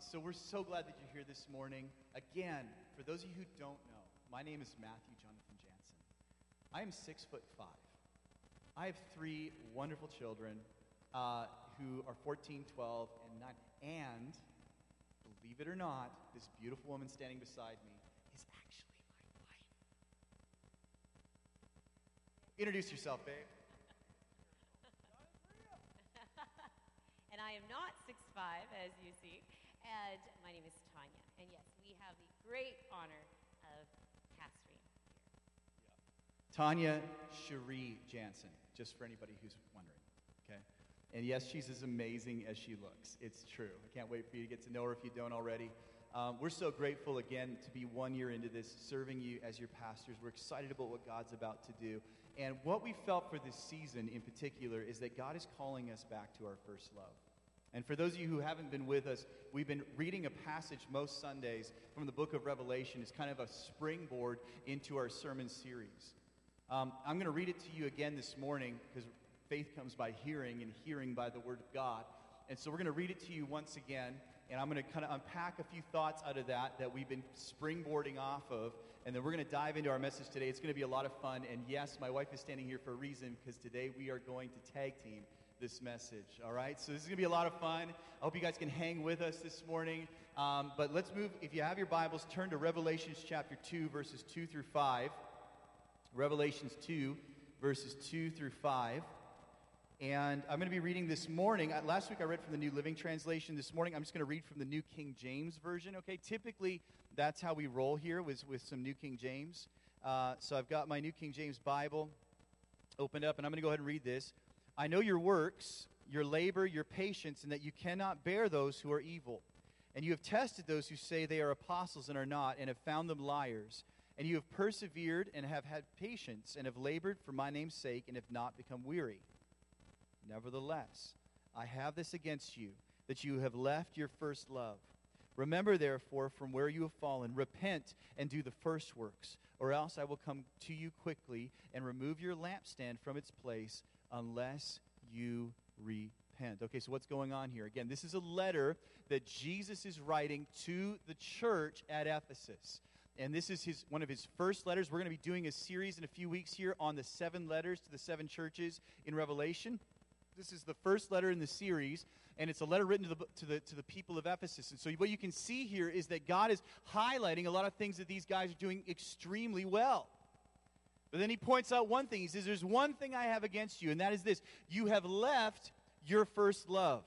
so we're so glad that you're here this morning. Again, for those of you who don't know, my name is Matthew Jonathan Jansen. I am six foot five. I have three wonderful children uh, who are 14, 12, and 9. And, believe it or not, this beautiful woman standing beside me is actually my wife. Introduce yourself, babe. and I am not 6'5", as you see. And my name is Tanya. And yes, we have the great honor of pastoring here. Tanya Cherie Jansen, just for anybody who's wondering. Okay? And yes, she's as amazing as she looks. It's true. I can't wait for you to get to know her if you don't already. Um, we're so grateful again to be one year into this, serving you as your pastors. We're excited about what God's about to do. And what we felt for this season in particular is that God is calling us back to our first love. And for those of you who haven't been with us, we've been reading a passage most Sundays from the book of Revelation. It's kind of a springboard into our sermon series. Um, I'm going to read it to you again this morning because faith comes by hearing and hearing by the word of God. And so we're going to read it to you once again. And I'm going to kind of unpack a few thoughts out of that that we've been springboarding off of. And then we're going to dive into our message today. It's going to be a lot of fun. And yes, my wife is standing here for a reason because today we are going to tag team this message. All right? So this is going to be a lot of fun. I hope you guys can hang with us this morning. Um, but let's move. If you have your Bibles, turn to Revelations chapter 2, verses 2 through 5. Revelations 2, verses 2 through 5. And I'm going to be reading this morning. Uh, last week I read from the New Living Translation. This morning I'm just going to read from the New King James Version. Okay, typically that's how we roll here with, with some New King James. Uh, so I've got my New King James Bible opened up, and I'm going to go ahead and read this. I know your works, your labor, your patience, and that you cannot bear those who are evil. And you have tested those who say they are apostles and are not, and have found them liars. And you have persevered and have had patience, and have labored for my name's sake, and have not become weary. Nevertheless, I have this against you, that you have left your first love. Remember, therefore, from where you have fallen, repent and do the first works, or else I will come to you quickly and remove your lampstand from its place unless you repent. Okay, so what's going on here? Again, this is a letter that Jesus is writing to the church at Ephesus. And this is his, one of his first letters. We're going to be doing a series in a few weeks here on the seven letters to the seven churches in Revelation. This is the first letter in the series, and it's a letter written to the, to the, to the people of Ephesus. And so, what you can see here is that God is highlighting a lot of things that these guys are doing extremely well. But then he points out one thing. He says, There's one thing I have against you, and that is this you have left your first love.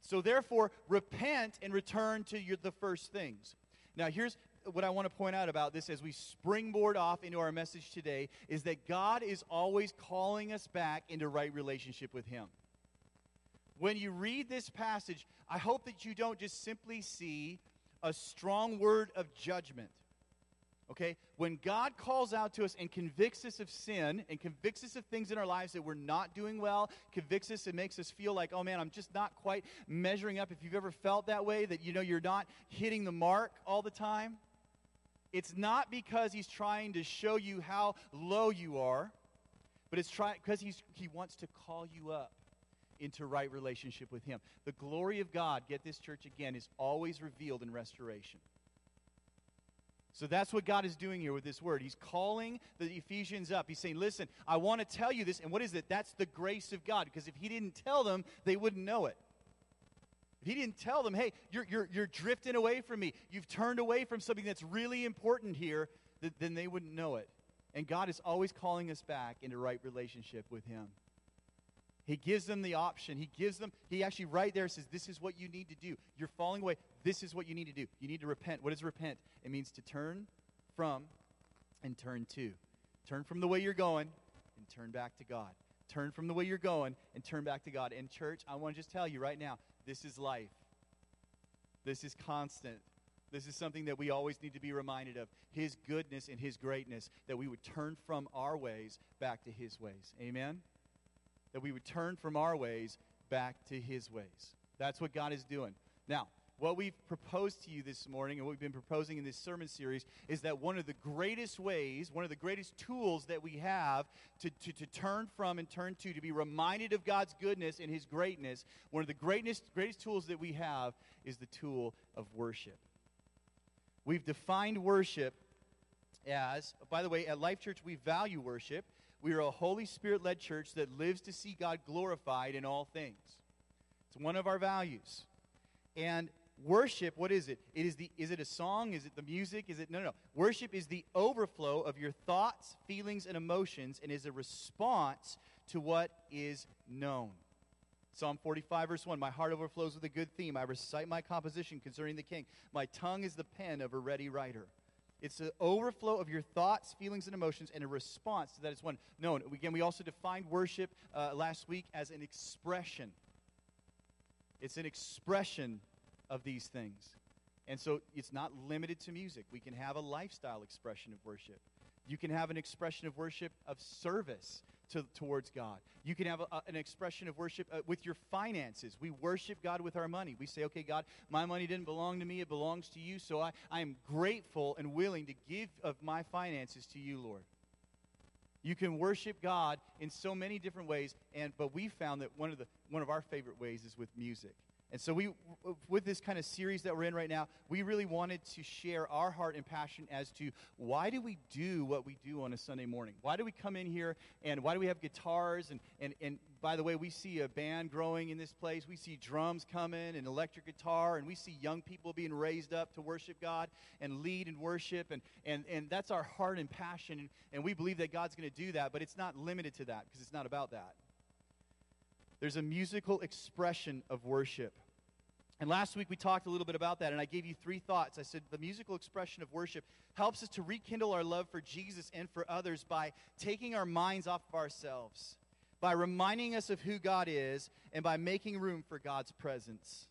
So therefore, repent and return to your, the first things. Now, here's what I want to point out about this as we springboard off into our message today is that God is always calling us back into right relationship with Him. When you read this passage, I hope that you don't just simply see a strong word of judgment Okay? When God calls out to us and convicts us of sin and convicts us of things in our lives that we're not doing well, convicts us and makes us feel like, oh man, I'm just not quite measuring up. If you've ever felt that way, that you know you're not hitting the mark all the time, it's not because He's trying to show you how low you are, but it's try, because He wants to call you up into right relationship with Him. The glory of God, get this church again, is always revealed in restoration. So that's what God is doing here with this word. He's calling the Ephesians up. He's saying, Listen, I want to tell you this. And what is it? That's the grace of God. Because if He didn't tell them, they wouldn't know it. If He didn't tell them, Hey, you're, you're, you're drifting away from me, you've turned away from something that's really important here, then they wouldn't know it. And God is always calling us back into right relationship with Him. He gives them the option. He gives them, he actually right there says, This is what you need to do. You're falling away. This is what you need to do. You need to repent. What is repent? It means to turn from and turn to. Turn from the way you're going and turn back to God. Turn from the way you're going and turn back to God. And, church, I want to just tell you right now this is life. This is constant. This is something that we always need to be reminded of His goodness and His greatness, that we would turn from our ways back to His ways. Amen? that we would turn from our ways back to his ways. That's what God is doing. Now, what we've proposed to you this morning and what we've been proposing in this sermon series is that one of the greatest ways, one of the greatest tools that we have to, to, to turn from and turn to, to be reminded of God's goodness and His greatness, one of the greatest, greatest tools that we have is the tool of worship. We've defined worship as, by the way, at Life Church, we value worship. We are a Holy Spirit led church that lives to see God glorified in all things. It's one of our values. And worship, what is it? It is the is it a song? Is it the music? Is it no no. no. Worship is the overflow of your thoughts, feelings, and emotions, and is a response to what is known. Psalm 45, verse 1 My heart overflows with a good theme. I recite my composition concerning the king. My tongue is the pen of a ready writer. It's the overflow of your thoughts, feelings, and emotions, and a response to that is one known. Again, we also defined worship uh, last week as an expression. It's an expression of these things. And so it's not limited to music. We can have a lifestyle expression of worship. You can have an expression of worship of service to, towards God. You can have a, a, an expression of worship uh, with your finances. We worship God with our money. We say, okay, God, my money didn't belong to me, it belongs to you. So I, I am grateful and willing to give of my finances to you, Lord. You can worship God in so many different ways, and but we found that one of the one of our favorite ways is with music. And so we with this kind of series that we're in right now, we really wanted to share our heart and passion as to why do we do what we do on a Sunday morning? Why do we come in here and why do we have guitars and and and by the way, we see a band growing in this place. We see drums coming and electric guitar, and we see young people being raised up to worship God and lead and worship. And, and, and that's our heart and passion. And, and we believe that God's going to do that, but it's not limited to that because it's not about that. There's a musical expression of worship. And last week we talked a little bit about that, and I gave you three thoughts. I said the musical expression of worship helps us to rekindle our love for Jesus and for others by taking our minds off of ourselves by reminding us of who God is and by making room for God's presence.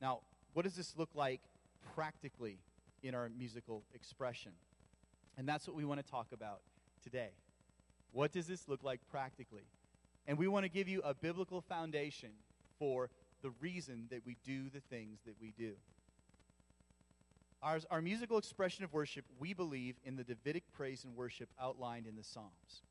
Now, what does this look like practically in our musical expression? And that's what we want to talk about today. What does this look like practically? And we want to give you a biblical foundation for the reason that we do the things that we do. Our, our musical expression of worship, we believe in the Davidic praise and worship outlined in the Psalms.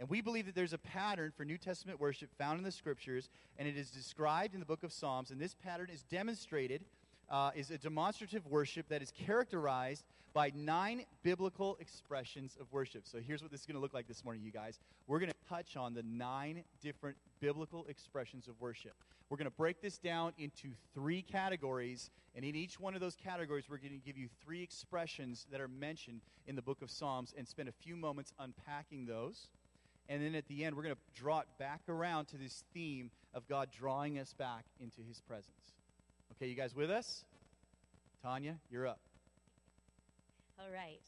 And we believe that there's a pattern for New Testament worship found in the scriptures, and it is described in the book of Psalms. And this pattern is demonstrated, uh, is a demonstrative worship that is characterized by nine biblical expressions of worship. So here's what this is going to look like this morning, you guys. We're going to touch on the nine different biblical expressions of worship. We're going to break this down into three categories, and in each one of those categories, we're going to give you three expressions that are mentioned in the book of Psalms and spend a few moments unpacking those. And then at the end, we're going to draw it back around to this theme of God drawing us back into his presence. Okay, you guys with us? Tanya, you're up. All right.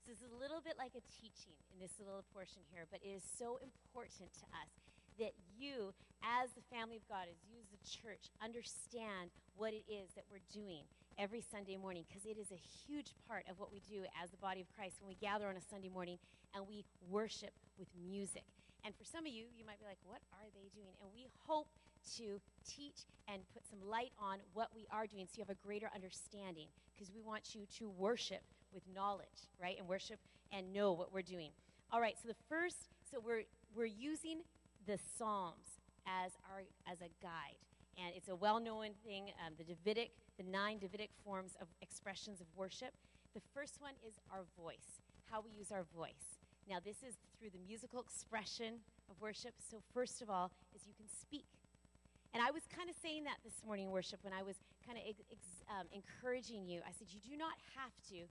So this is a little bit like a teaching in this little portion here, but it is so important to us that you, as the family of God, as you as the church, understand what it is that we're doing every Sunday morning because it is a huge part of what we do as the body of Christ when we gather on a Sunday morning and we worship with music. And for some of you, you might be like, what are they doing? And we hope to teach and put some light on what we are doing so you have a greater understanding because we want you to worship with knowledge, right? And worship and know what we're doing. All right, so the first, so we're, we're using the Psalms as, our, as a guide. And it's a well known thing, um, the Davidic, the nine Davidic forms of expressions of worship. The first one is our voice, how we use our voice. Now, this is through the musical expression of worship. So, first of all, is you can speak. And I was kind of saying that this morning in worship when I was kind of ex- um, encouraging you. I said, you do not have to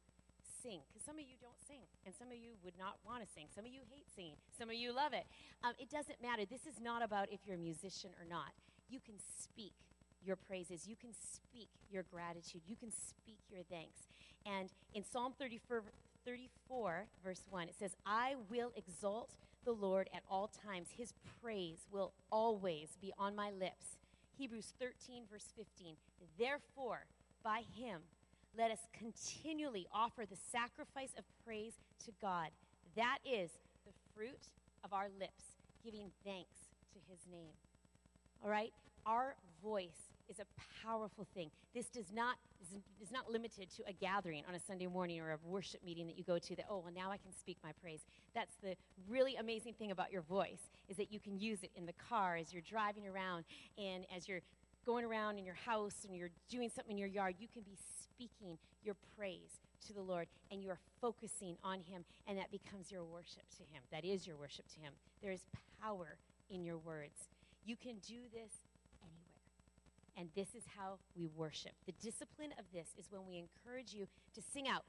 sing because some of you don't sing and some of you would not want to sing. Some of you hate singing. Some of you love it. Um, it doesn't matter. This is not about if you're a musician or not. You can speak your praises. You can speak your gratitude. You can speak your thanks. And in psalm 34, 34, verse 1, it says, I will exalt the Lord at all times. His praise will always be on my lips. Hebrews 13, verse 15. Therefore, by him, let us continually offer the sacrifice of praise to God. That is the fruit of our lips, giving thanks to his name. All right? Our voice is a powerful thing. This does not is, not limited to a gathering on a Sunday morning or a worship meeting that you go to that oh well now I can speak my praise. That's the really amazing thing about your voice is that you can use it in the car as you're driving around and as you're going around in your house and you're doing something in your yard, you can be speaking your praise to the Lord and you are focusing on him and that becomes your worship to him. That is your worship to him. There is power in your words. You can do this and this is how we worship. The discipline of this is when we encourage you to sing out.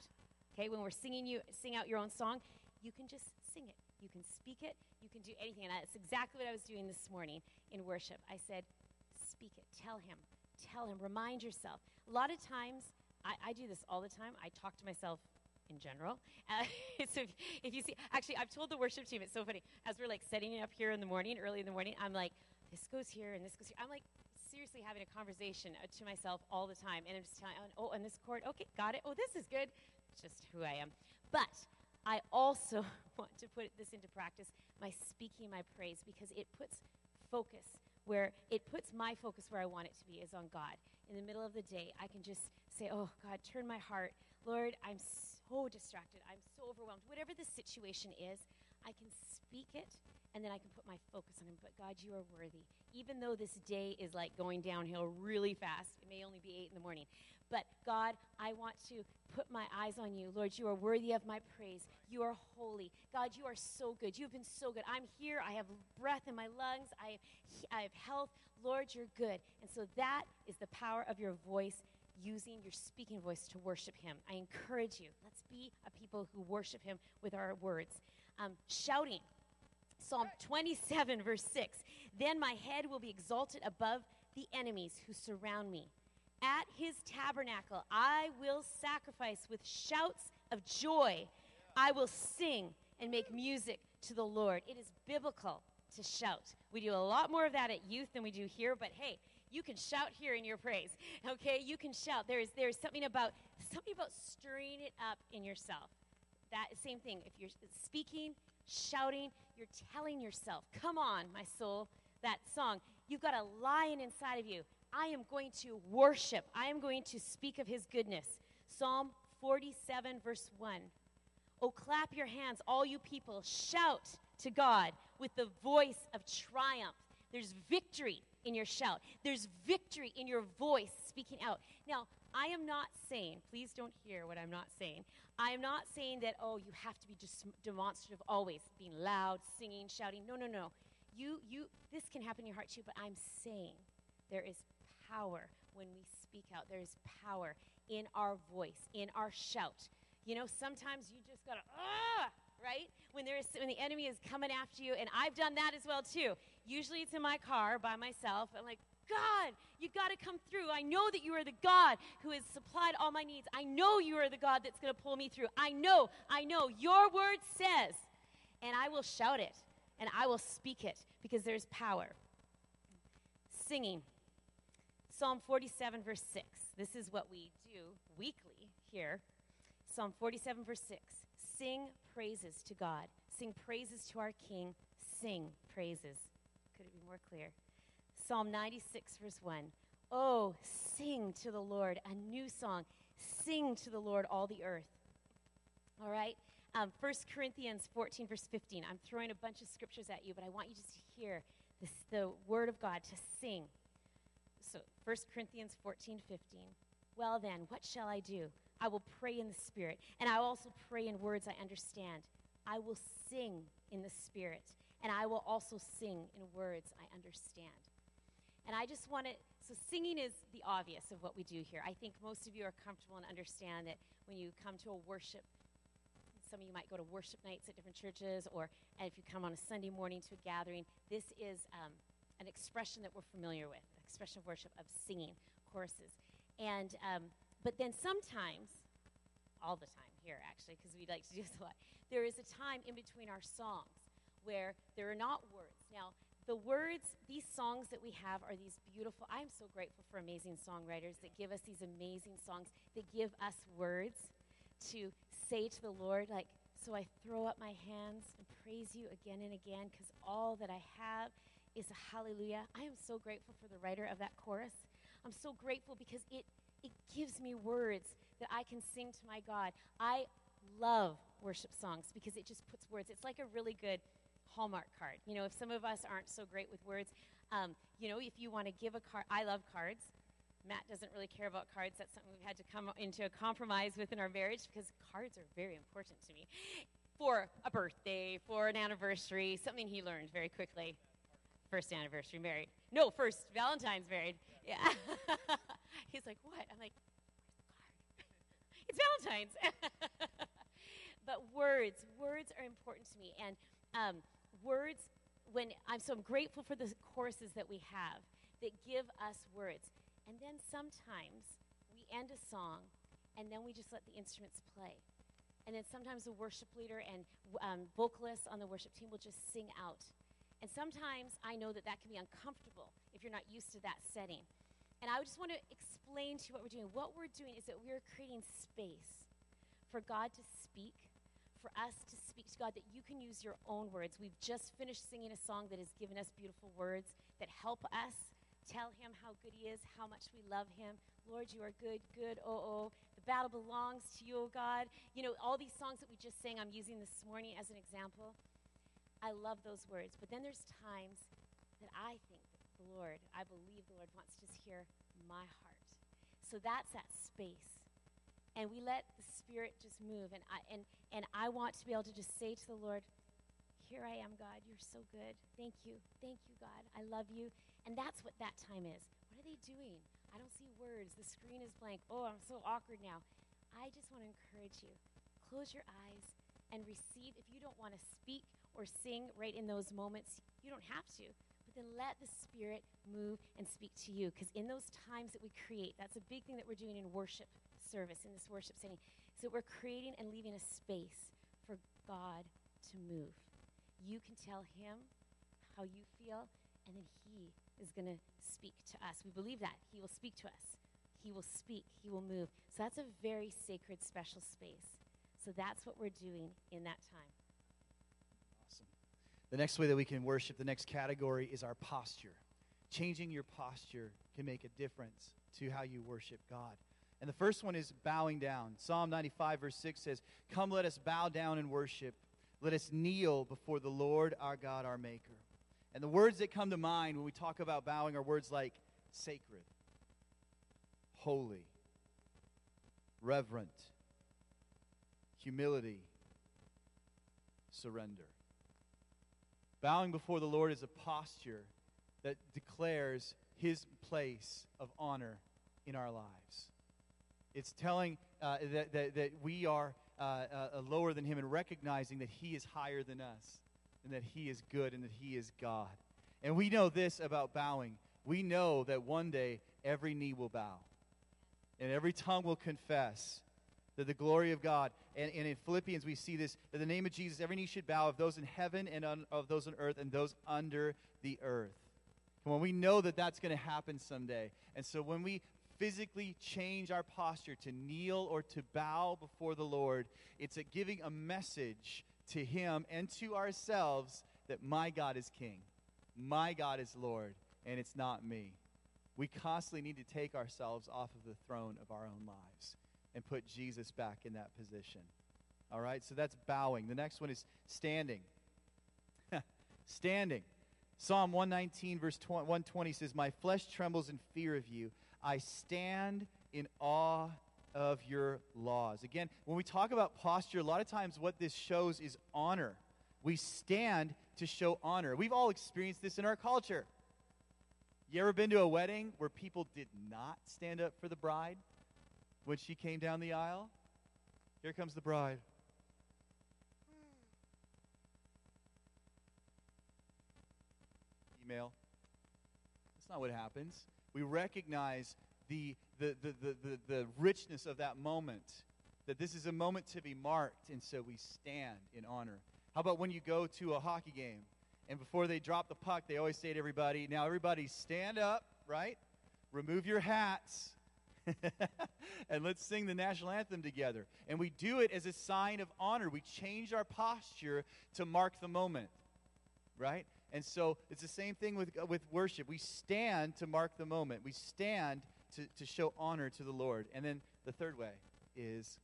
Okay, when we're singing you sing out your own song, you can just sing it. You can speak it. You can do anything. And that's exactly what I was doing this morning in worship. I said, speak it. Tell him. Tell him. Remind yourself. A lot of times, I, I do this all the time. I talk to myself in general. Uh, so if, if, you see, actually, I've told the worship team, it's so funny. As we're like setting it up here in the morning, early in the morning, I'm like, this goes here and this goes here. I'm like, seriously having a conversation uh, to myself all the time, and I'm just telling, oh, and this chord, okay, got it. Oh, this is good. Just who I am. But I also want to put this into practice by speaking my praise because it puts focus where it puts my focus where I want it to be is on God. In the middle of the day, I can just say, Oh, God, turn my heart. Lord, I'm so distracted. I'm so overwhelmed. Whatever the situation is, I can speak it and then I can put my focus on Him. But God, you are worthy. Even though this day is like going downhill really fast, it may only be 8 in the morning. But God, I want to put my eyes on you. Lord, you are worthy of my praise. You are holy. God, you are so good. You've been so good. I'm here. I have breath in my lungs. I, I have health. Lord, you're good. And so that is the power of your voice using your speaking voice to worship him. I encourage you. Let's be a people who worship him with our words. Um, shouting Psalm 27, verse 6. Then my head will be exalted above the enemies who surround me. At his tabernacle, I will sacrifice with shouts of joy. I will sing and make music to the Lord. It is biblical to shout. We do a lot more of that at youth than we do here, but hey, you can shout here in your praise. Okay? You can shout. There is there is something about something about stirring it up in yourself. That same thing. If you're speaking, shouting, you're telling yourself, Come on, my soul, that song. You've got a lion inside of you. I am going to worship, I am going to speak of his goodness. Psalm 47, verse 1. Oh, clap your hands, all you people. Shout to God with the voice of triumph. There's victory in your shout, there's victory in your voice speaking out. Now, I am not saying, please don't hear what I'm not saying. I am not saying that, oh, you have to be just demonstrative always, being loud, singing, shouting. No, no, no. You, you, this can happen in your heart too, but I'm saying there is power when we speak out. There is power in our voice, in our shout. You know, sometimes you just gotta, ah, right? When there is when the enemy is coming after you, and I've done that as well too. Usually it's in my car by myself. I'm like, God, you got to come through. I know that you are the God who has supplied all my needs. I know you are the God that's going to pull me through. I know, I know. Your word says, and I will shout it and I will speak it because there's power. Singing. Psalm 47, verse 6. This is what we do weekly here. Psalm 47, verse 6. Sing praises to God. Sing praises to our King. Sing praises. Could it be more clear? Psalm 96, verse 1. Oh, sing to the Lord a new song. Sing to the Lord all the earth. All right? Um, 1 Corinthians 14, verse 15. I'm throwing a bunch of scriptures at you, but I want you just to hear this, the word of God, to sing. So, 1 Corinthians 14, 15. Well, then, what shall I do? I will pray in the Spirit, and I will also pray in words I understand. I will sing in the Spirit, and I will also sing in words I understand. And I just want to, so singing is the obvious of what we do here. I think most of you are comfortable and understand that when you come to a worship, some of you might go to worship nights at different churches, or if you come on a Sunday morning to a gathering, this is um, an expression that we're familiar with, an expression of worship of singing choruses. And, um, but then sometimes, all the time here actually, because we like to do this a lot, there is a time in between our songs where there are not words. Now, the words, these songs that we have are these beautiful. I'm so grateful for amazing songwriters that give us these amazing songs, that give us words to say to the Lord, like, so I throw up my hands and praise you again and again because all that I have is a hallelujah. I am so grateful for the writer of that chorus. I'm so grateful because it, it gives me words that I can sing to my God. I love worship songs because it just puts words. It's like a really good Hallmark card. You know, if some of us aren't so great with words, um, you know, if you want to give a card, I love cards. Matt doesn't really care about cards. That's something we've had to come into a compromise with in our marriage because cards are very important to me. For a birthday, for an anniversary, something he learned very quickly. First anniversary married. No, first Valentine's married. Yeah. He's like, what? I'm like, it's Valentine's. but words, words are important to me. And um, words, when I'm so I'm grateful for the courses that we have that give us words. And then sometimes we end a song and then we just let the instruments play. And then sometimes the worship leader and um, vocalists on the worship team will just sing out. And sometimes I know that that can be uncomfortable if you're not used to that setting. And I just want to explain to you what we're doing. What we're doing is that we're creating space for God to speak, for us to speak to God, that you can use your own words. We've just finished singing a song that has given us beautiful words that help us tell him how good he is, how much we love him. Lord, you are good, good, oh, oh. The battle belongs to you, oh God. You know, all these songs that we just sang, I'm using this morning as an example. I love those words. But then there's times that I think that the Lord, I believe the Lord wants to hear my heart. So that's that space. And we let the Spirit just move. And I, and, and I want to be able to just say to the Lord, Here I am, God. You're so good. Thank you. Thank you, God. I love you. And that's what that time is. What are they doing? I don't see words. The screen is blank. Oh, I'm so awkward now. I just want to encourage you. Close your eyes and receive. If you don't want to speak or sing right in those moments, you don't have to. But then let the Spirit move and speak to you. Because in those times that we create, that's a big thing that we're doing in worship service, in this worship setting, is that we're creating and leaving a space for God to move. You can tell Him how you feel, and then He is going to speak to us. We believe that. He will speak to us. He will speak. He will move. So that's a very sacred, special space. So that's what we're doing in that time. Awesome. The next way that we can worship, the next category is our posture. Changing your posture can make a difference to how you worship God. And the first one is bowing down. Psalm 95, verse 6 says, Come, let us bow down and worship. Let us kneel before the Lord our God, our Maker. And the words that come to mind when we talk about bowing are words like sacred, holy, reverent, humility, surrender. Bowing before the Lord is a posture that declares his place of honor in our lives. It's telling uh, that, that, that, we are uh, uh, lower than him and recognizing that he is higher than us and that he is good and that he is God. And we know this about bowing. We know that one day every knee will bow and every tongue will confess that the glory of God. And, and, in Philippians, we see this that the name of Jesus, every knee should bow of those in heaven and on, of those on earth and those under the earth. On, we know that that's going to happen someday. And so when we physically change our posture to kneel or to bow before the Lord, it's a giving a message to Him and to ourselves that my God is King, my God is Lord, and it's not me. We constantly need to take ourselves off of the throne of our own lives and put Jesus back in that position. All right, so that's bowing. The next one is standing. standing. Psalm 119, verse 120 says, My flesh trembles in fear of you. I stand in awe of your laws. Again, when we talk about posture, a lot of times what this shows is honor. We stand to show honor. We've all experienced this in our culture. You ever been to a wedding where people did not stand up for the bride? when she came down the aisle? Here comes the bride. Email. That's not what happens. We recognize the, the, the, the, the, the richness of that moment, that this is a moment to be marked, and so we stand in honor. How about when you go to a hockey game, and before they drop the puck, they always say to everybody, Now, everybody stand up, right? Remove your hats and let's sing the national anthem together. And we do it as a sign of honor. We change our posture to mark the moment, right? And so it's the same thing with, uh, with worship. We stand to mark the moment. We stand to, to show honor to the Lord. And then the third way is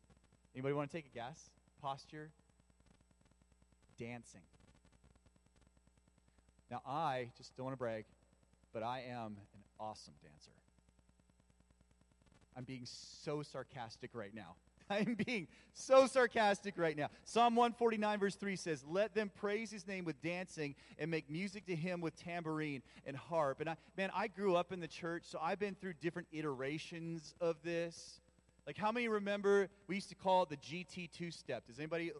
anybody want to take a guess? Posture, dancing. Now, I just don't want to brag, but I am an awesome dancer. I'm being so sarcastic right now. I'm being so sarcastic right now. Psalm 149, verse 3 says, Let them praise his name with dancing and make music to him with tambourine and harp. And I, man, I grew up in the church, so I've been through different iterations of this. Like, how many remember we used to call it the GT two step? Does anybody,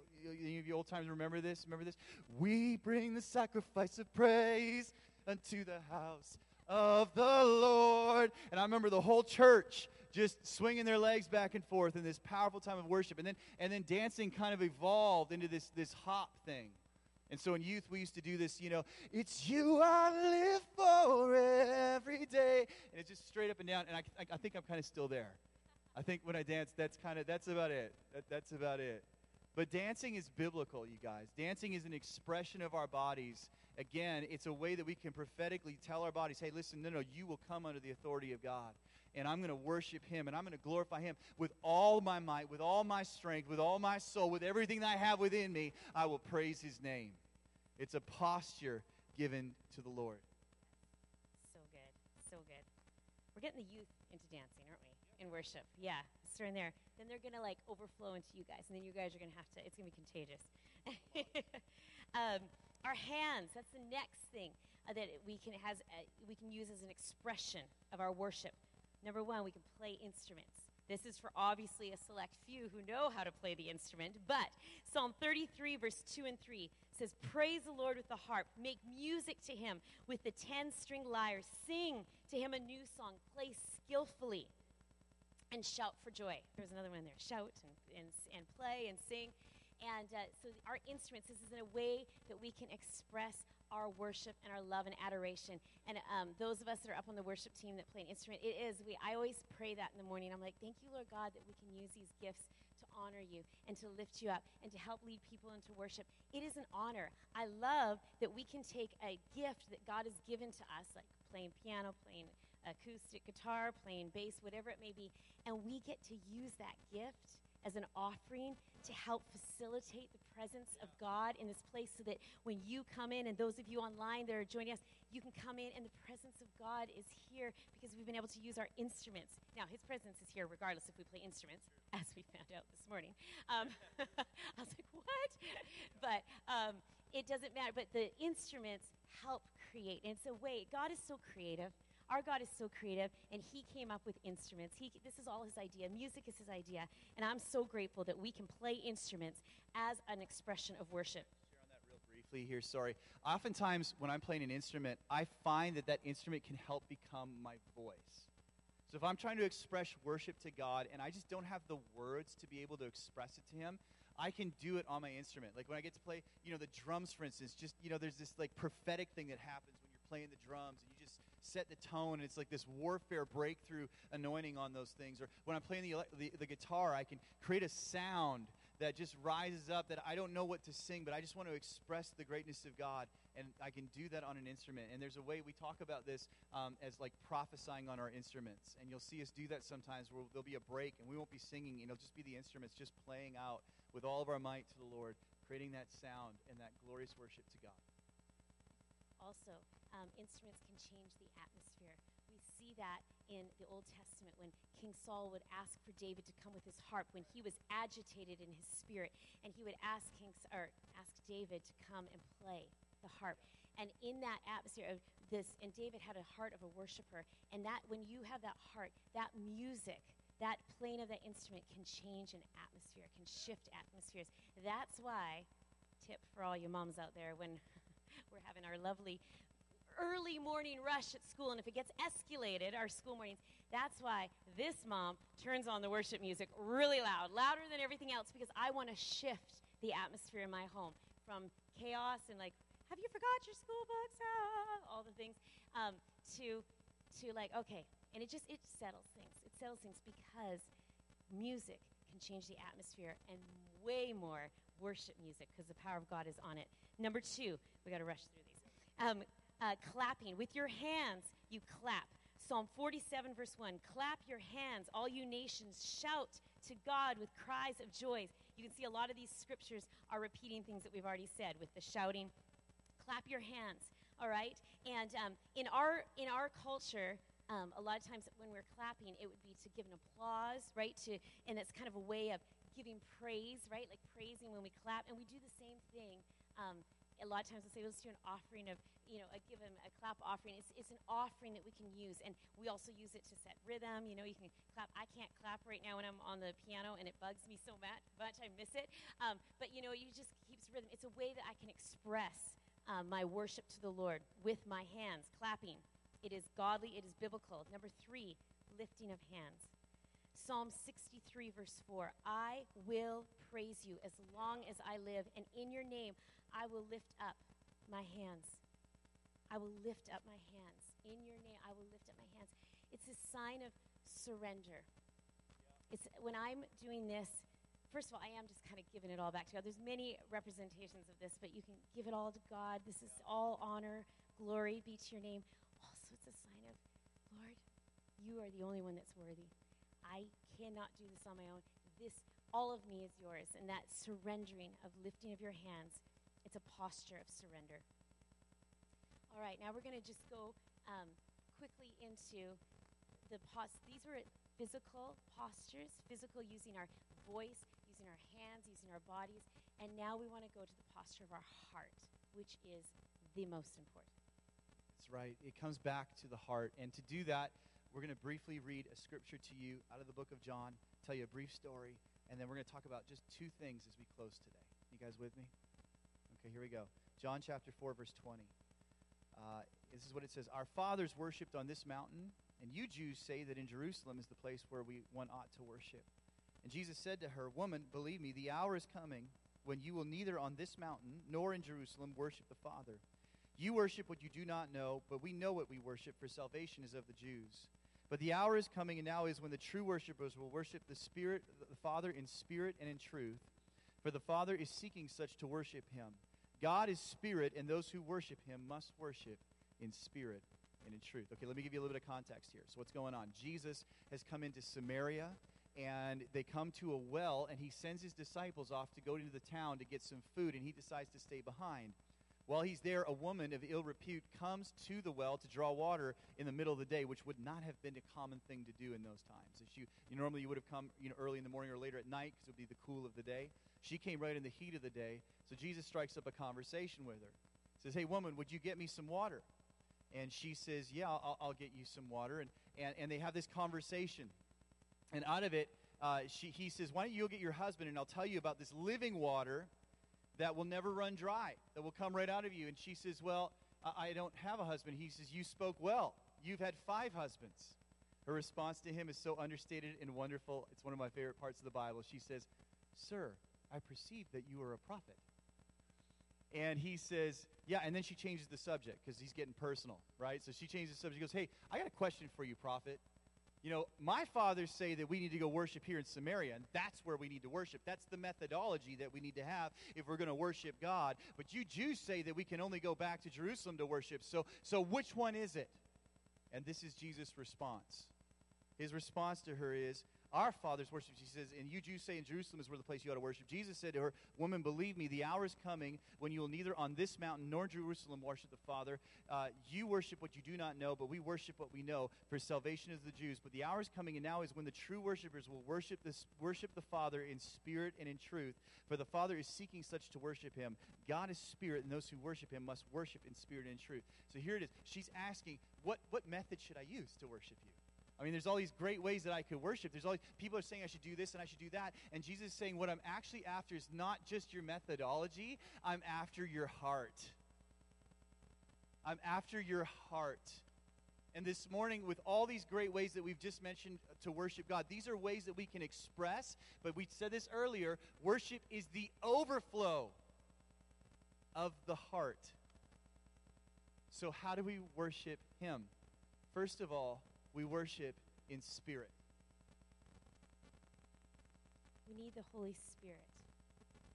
any of you old timers remember this? Remember this? We bring the sacrifice of praise unto the house of the Lord. And I remember the whole church just swinging their legs back and forth in this powerful time of worship. And then, and then dancing kind of evolved into this, this hop thing. And so in youth, we used to do this, you know, it's you I live for every day. And it's just straight up and down. And I, I, I think I'm kind of still there. I think when I dance, that's kind of, that's about it. That, that's about it. But dancing is biblical, you guys. Dancing is an expression of our bodies. Again, it's a way that we can prophetically tell our bodies, hey, listen, no, no, you will come under the authority of God and I'm going to worship Him and I'm going to glorify Him with all my might, with all my strength, with all my soul, with everything that I have within me. I will praise His name. It's a posture given to the Lord. So good. So good. We're getting the youth into dancing, aren't we? In worship. Yeah. Starting there. Then they're going to like overflow into you guys. And then you guys are going to have to, it's going to be contagious. um, our hands, that's the next thing uh, that we can, has, uh, we can use as an expression of our worship. Number one, we can play instruments. This is for obviously a select few who know how to play the instrument. But Psalm 33, verse 2 and 3 says, Praise the Lord with the harp, make music to him with the 10 string lyre, sing to him a new song, play skillfully, and shout for joy. There's another one there shout and, and, and play and sing. And uh, so, our instruments, this is in a way that we can express our worship and our love and adoration. And um, those of us that are up on the worship team that play an instrument, it is, we, I always pray that in the morning. I'm like, thank you, Lord God, that we can use these gifts to honor you and to lift you up and to help lead people into worship. It is an honor. I love that we can take a gift that God has given to us, like playing piano, playing acoustic guitar, playing bass, whatever it may be, and we get to use that gift as an offering to help facilitate the presence of God in this place so that when you come in, and those of you online that are joining us, you can come in and the presence of God is here because we've been able to use our instruments. Now, His presence is here regardless if we play instruments, as we found out this morning. Um, I was like, what? But um, it doesn't matter. But the instruments help create. And a way, God is so creative. Our God is so creative, and He came up with instruments. He, this is all His idea. Music is His idea. And I'm so grateful that we can play instruments as an expression of worship. Share on that real briefly here, sorry. Oftentimes, when I'm playing an instrument, I find that that instrument can help become my voice. So if I'm trying to express worship to God and I just don't have the words to be able to express it to Him, I can do it on my instrument. Like when I get to play, you know, the drums, for instance, just, you know, there's this like prophetic thing that happens when you're playing the drums and you set the tone. And it's like this warfare breakthrough anointing on those things. Or when I'm playing the, the, the guitar, I can create a sound that just rises up that I don't know what to sing, but I just want to express the greatness of God. And I can do that on an instrument. And there's a way we talk about this um, as like prophesying on our instruments. And you'll see us do that sometimes where there'll be a break and we won't be singing. And It'll just be the instruments just playing out with all of our might to the Lord, creating that sound and that glorious worship to God. Also, um, instruments can change the atmosphere. We see that in the Old Testament when King Saul would ask for David to come with his harp when he was agitated in his spirit, and he would ask King or ask David to come and play the harp. And in that atmosphere of this, and David had a heart of a worshiper, and that when you have that heart, that music, that playing of that instrument can change an atmosphere, can shift atmospheres. That's why, tip for all you moms out there, when we're having our lovely early morning rush at school, and if it gets escalated, our school mornings, that's why this mom turns on the worship music really loud, louder than everything else, because I want to shift the atmosphere in my home from chaos and like, have you forgot your school books? Ah, all the things, um, to, to like, okay, and it just it settles things. It settles things because music can change the atmosphere, and way more worship music because the power of God is on it. Number two, we got to rush through these. Um, uh, clapping with your hands, you clap. Psalm 47, verse 1 Clap your hands, all you nations, shout to God with cries of joy. You can see a lot of these scriptures are repeating things that we've already said with the shouting. Clap your hands, all right? And um, in, our, in our culture, um, a lot of times when we're clapping, it would be to give an applause, right? To, and it's kind of a way of giving praise, right? Like praising when we clap. And we do the same thing. Um, a lot of times we'll say, let's do an offering of, you know, a, give him a clap offering. It's, it's an offering that we can use. And we also use it to set rhythm. You know, you can clap. I can't clap right now when I'm on the piano, and it bugs me so much. I miss it. Um, but, you know, it just keeps rhythm. It's a way that I can express um, my worship to the Lord with my hands, clapping. It is godly, it is biblical. Number three, lifting of hands. Psalm 63, verse 4 I will praise you as long as I live, and in your name I will lift up my hands. I will lift up my hands. In your name, I will lift up my hands. It's a sign of surrender. It's when I'm doing this, first of all, I am just kind of giving it all back to God. There's many representations of this, but you can give it all to God. This is all honor, glory be to your name. Also, it's a sign of, Lord, you are the only one that's worthy. I cannot do this on my own. This, all of me is yours. And that surrendering of lifting of your hands, it's a posture of surrender. Right, now we're going to just go um, quickly into the pos. These were physical postures, physical using our voice, using our hands, using our bodies, and now we want to go to the posture of our heart, which is the most important. That's right. It comes back to the heart. And to do that, we're going to briefly read a scripture to you out of the book of John, tell you a brief story, and then we're going to talk about just two things as we close today. You guys with me? Okay, here we go. John chapter 4, verse 20. Uh, this is what it says Our fathers worshipped on this mountain, and you Jews say that in Jerusalem is the place where we, one ought to worship. And Jesus said to her, Woman, believe me, the hour is coming when you will neither on this mountain nor in Jerusalem worship the Father. You worship what you do not know, but we know what we worship, for salvation is of the Jews. But the hour is coming, and now is when the true worshippers will worship the Spirit, the Father in spirit and in truth. For the Father is seeking such to worship him. God is spirit, and those who worship him must worship in spirit and in truth. Okay, let me give you a little bit of context here. So, what's going on? Jesus has come into Samaria, and they come to a well, and he sends his disciples off to go into the town to get some food, and he decides to stay behind. While he's there, a woman of ill repute comes to the well to draw water in the middle of the day, which would not have been a common thing to do in those times. If you, you normally you would have come you know, early in the morning or later at night because it would be the cool of the day. She came right in the heat of the day, so Jesus strikes up a conversation with her. Says, "Hey, woman, would you get me some water?" And she says, "Yeah, I'll, I'll get you some water." And, and and they have this conversation, and out of it, uh, she, he says, "Why don't you go get your husband, and I'll tell you about this living water." That will never run dry, that will come right out of you. And she says, Well, I don't have a husband. He says, You spoke well. You've had five husbands. Her response to him is so understated and wonderful. It's one of my favorite parts of the Bible. She says, Sir, I perceive that you are a prophet. And he says, Yeah, and then she changes the subject because he's getting personal, right? So she changes the subject. She goes, Hey, I got a question for you, prophet. You know, my fathers say that we need to go worship here in Samaria, and that's where we need to worship. That's the methodology that we need to have if we're going to worship God. But you Jews say that we can only go back to Jerusalem to worship. So, so which one is it? And this is Jesus' response. His response to her is, our fathers worship. She says, and you Jews say in Jerusalem is where the place you ought to worship. Jesus said to her, Woman, believe me, the hour is coming when you will neither on this mountain nor Jerusalem worship the Father. Uh, you worship what you do not know, but we worship what we know, for salvation is the Jews. But the hour is coming, and now is when the true worshipers will worship, this, worship the Father in spirit and in truth. For the Father is seeking such to worship him. God is spirit, and those who worship him must worship in spirit and in truth. So here it is. She's asking, What, what method should I use to worship you? I mean, there's all these great ways that I could worship. There's all these, people are saying I should do this and I should do that. And Jesus is saying, what I'm actually after is not just your methodology, I'm after your heart. I'm after your heart. And this morning, with all these great ways that we've just mentioned to worship God, these are ways that we can express, but we said this earlier worship is the overflow of the heart. So, how do we worship Him? First of all, we worship in spirit. We need the Holy Spirit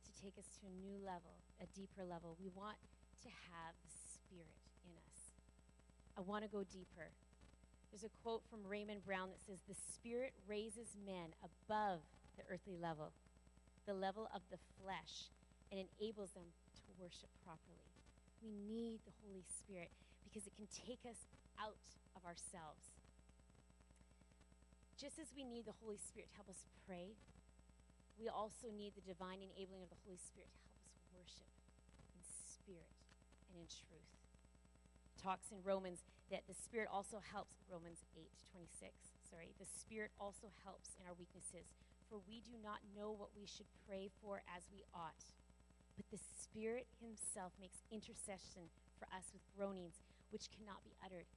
to take us to a new level, a deeper level. We want to have the Spirit in us. I want to go deeper. There's a quote from Raymond Brown that says, The Spirit raises men above the earthly level, the level of the flesh, and enables them to worship properly. We need the Holy Spirit because it can take us out of ourselves. Just as we need the Holy Spirit to help us pray, we also need the divine enabling of the Holy Spirit to help us worship in spirit and in truth. Talks in Romans that the Spirit also helps, Romans 8 26, sorry, the Spirit also helps in our weaknesses, for we do not know what we should pray for as we ought. But the Spirit Himself makes intercession for us with groanings which cannot be uttered.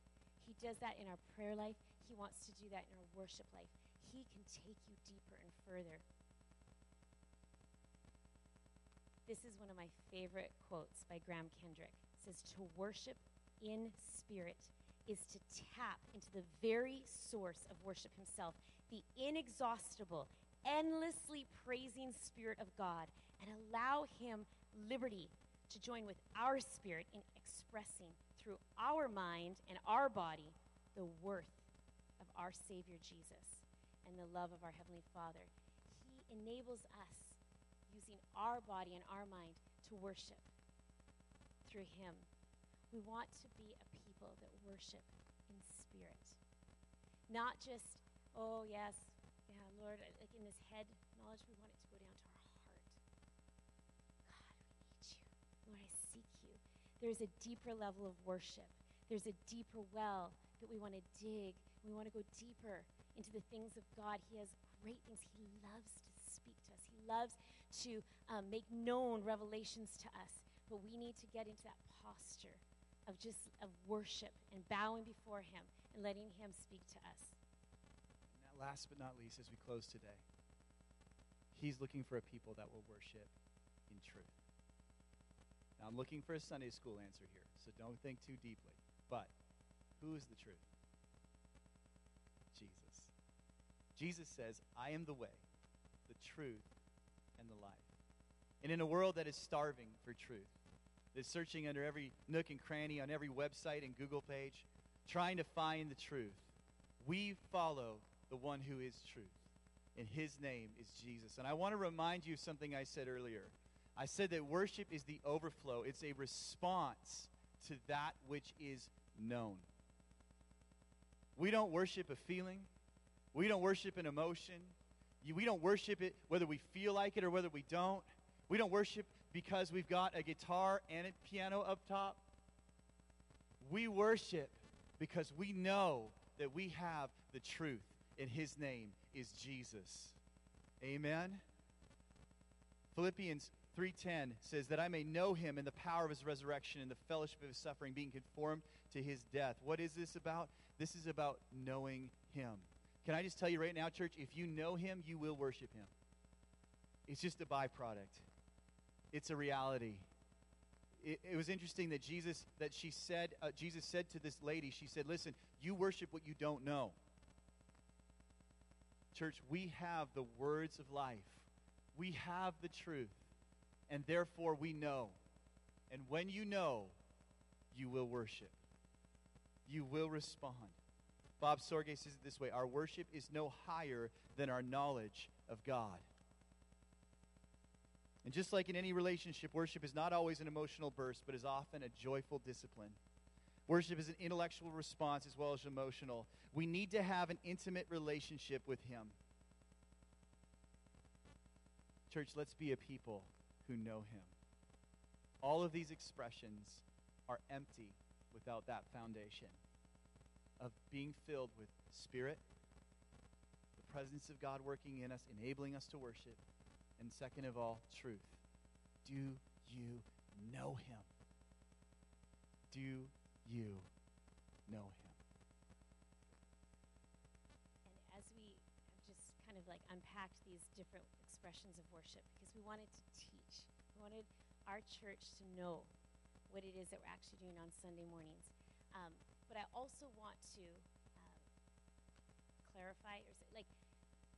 He does that in our prayer life. He wants to do that in our worship life. He can take you deeper and further. This is one of my favorite quotes by Graham Kendrick. It says, To worship in spirit is to tap into the very source of worship himself, the inexhaustible, endlessly praising Spirit of God, and allow him liberty to join with our spirit in expressing through our mind and our body the worth of our Savior Jesus and the love of our Heavenly Father. He enables us, using our body and our mind, to worship through Him. We want to be a people that worship in spirit. Not just, oh, yes, yeah, Lord, uh, like in this head knowledge, we want it to go down to our heart. God, we need you. Lord, I seek you. There's a deeper level of worship, there's a deeper well that we want to dig. We want to go deeper into the things of God. He has great things. He loves to speak to us, He loves to um, make known revelations to us. But we need to get into that posture of just of worship and bowing before him and letting him speak to us. And last but not least, as we close today, he's looking for a people that will worship in truth. Now, I'm looking for a Sunday school answer here, so don't think too deeply. But who is the truth? Jesus says, I am the way, the truth, and the life. And in a world that is starving for truth, that's searching under every nook and cranny on every website and Google page, trying to find the truth, we follow the one who is truth. And his name is Jesus. And I want to remind you of something I said earlier. I said that worship is the overflow, it's a response to that which is known. We don't worship a feeling. We don't worship an emotion. We don't worship it whether we feel like it or whether we don't. We don't worship because we've got a guitar and a piano up top. We worship because we know that we have the truth, and his name is Jesus. Amen. Philippians 3:10 says that I may know him in the power of his resurrection and the fellowship of his suffering being conformed to his death. What is this about? This is about knowing him. Can I just tell you right now church, if you know him, you will worship him. It's just a byproduct. It's a reality. It, it was interesting that Jesus that she said uh, Jesus said to this lady, she said, "Listen, you worship what you don't know." Church, we have the words of life. We have the truth and therefore we know. And when you know, you will worship. You will respond. Bob Sorge says it this way Our worship is no higher than our knowledge of God. And just like in any relationship, worship is not always an emotional burst, but is often a joyful discipline. Worship is an intellectual response as well as emotional. We need to have an intimate relationship with Him. Church, let's be a people who know him. All of these expressions are empty without that foundation of being filled with Spirit, the presence of God working in us, enabling us to worship, and second of all, truth. Do you know him? Do you know him? And as we just kind of like unpacked these different expressions of worship, because we wanted to teach, we wanted our church to know what it is that we're actually doing on Sunday mornings. Um, but I also want to uh, clarify, or say, like,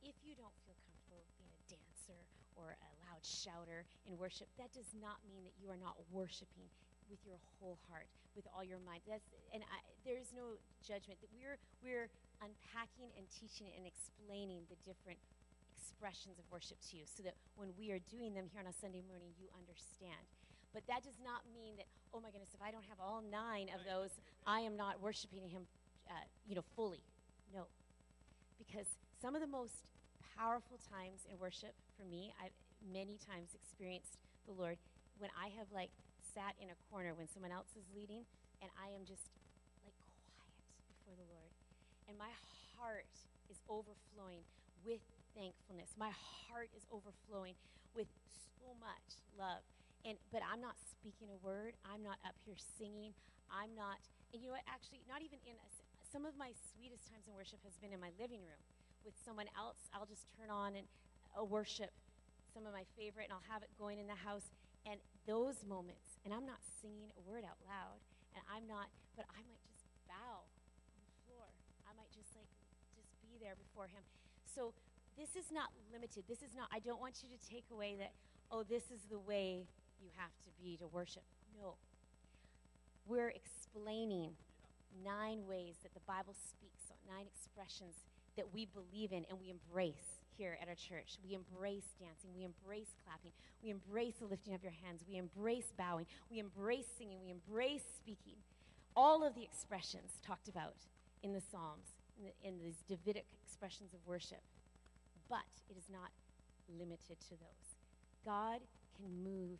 if you don't feel comfortable being a dancer or a loud shouter in worship, that does not mean that you are not worshiping with your whole heart, with all your mind. That's, and I, there's no judgment. We're, we're unpacking and teaching and explaining the different expressions of worship to you so that when we are doing them here on a Sunday morning, you understand. But that does not mean that, oh my goodness, if I don't have all nine of those, I am not worshiping Him, uh, you know, fully. No. Because some of the most powerful times in worship for me, I've many times experienced the Lord when I have like sat in a corner when someone else is leading and I am just like quiet before the Lord. And my heart is overflowing with thankfulness. My heart is overflowing with so much love. And but I'm not speaking a word. I'm not up here singing. I'm not and you know what actually not even in a, some of my sweetest times in worship has been in my living room with someone else. I'll just turn on and a worship some of my favorite and I'll have it going in the house and those moments, and I'm not singing a word out loud, and I'm not, but I might just bow on the floor. I might just like, just be there before Him. So this is not limited. This is not, I don't want you to take away that, oh, this is the way you have to be to worship. No. We're explaining nine ways that the Bible speaks, so nine expressions that we believe in and we embrace here at our church. We embrace dancing. We embrace clapping. We embrace the lifting of your hands. We embrace bowing. We embrace singing. We embrace speaking. All of the expressions talked about in the Psalms, in, the, in these Davidic expressions of worship. But it is not limited to those. God can move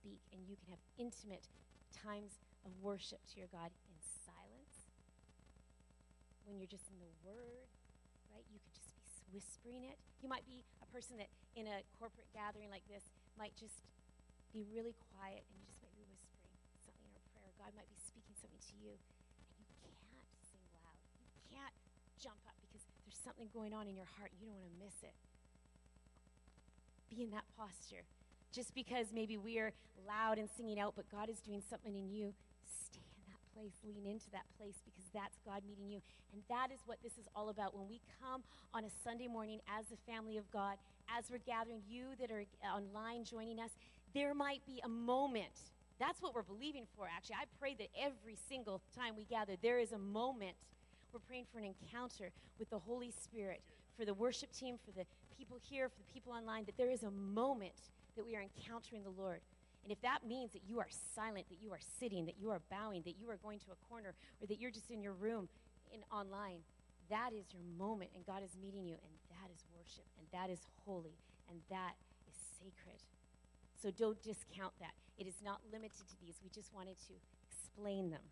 speak, and you can have intimate times of worship to your God in silence, when you're just in the Word, right? You could just be whispering it. You might be a person that in a corporate gathering like this might just be really quiet and you just might be whispering something in a prayer. God might be speaking something to you and you can't sing loud. You can't jump up because there's something going on in your heart and you don't want to miss it. Be in that posture. Just because maybe we're loud and singing out, but God is doing something in you, stay in that place, lean into that place because that's God meeting you. And that is what this is all about. When we come on a Sunday morning as the family of God, as we're gathering, you that are online joining us, there might be a moment. That's what we're believing for, actually. I pray that every single time we gather, there is a moment. We're praying for an encounter with the Holy Spirit, for the worship team, for the people here, for the people online, that there is a moment that we are encountering the Lord. And if that means that you are silent, that you are sitting, that you are bowing, that you are going to a corner, or that you're just in your room in online, that is your moment, and God is meeting you, and that is worship, and that is holy, and that is sacred. So don't discount that. It is not limited to these. We just wanted to explain them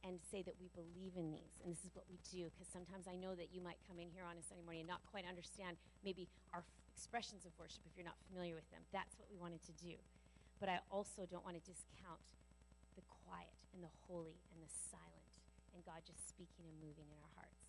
and say that we believe in these, and this is what we do. Because sometimes I know that you might come in here on a Sunday morning and not quite understand maybe our expressions of worship if you're not familiar with them. That's what we wanted to do. But I also don't want to discount the quiet and the holy and the silent and God just speaking and moving in our hearts.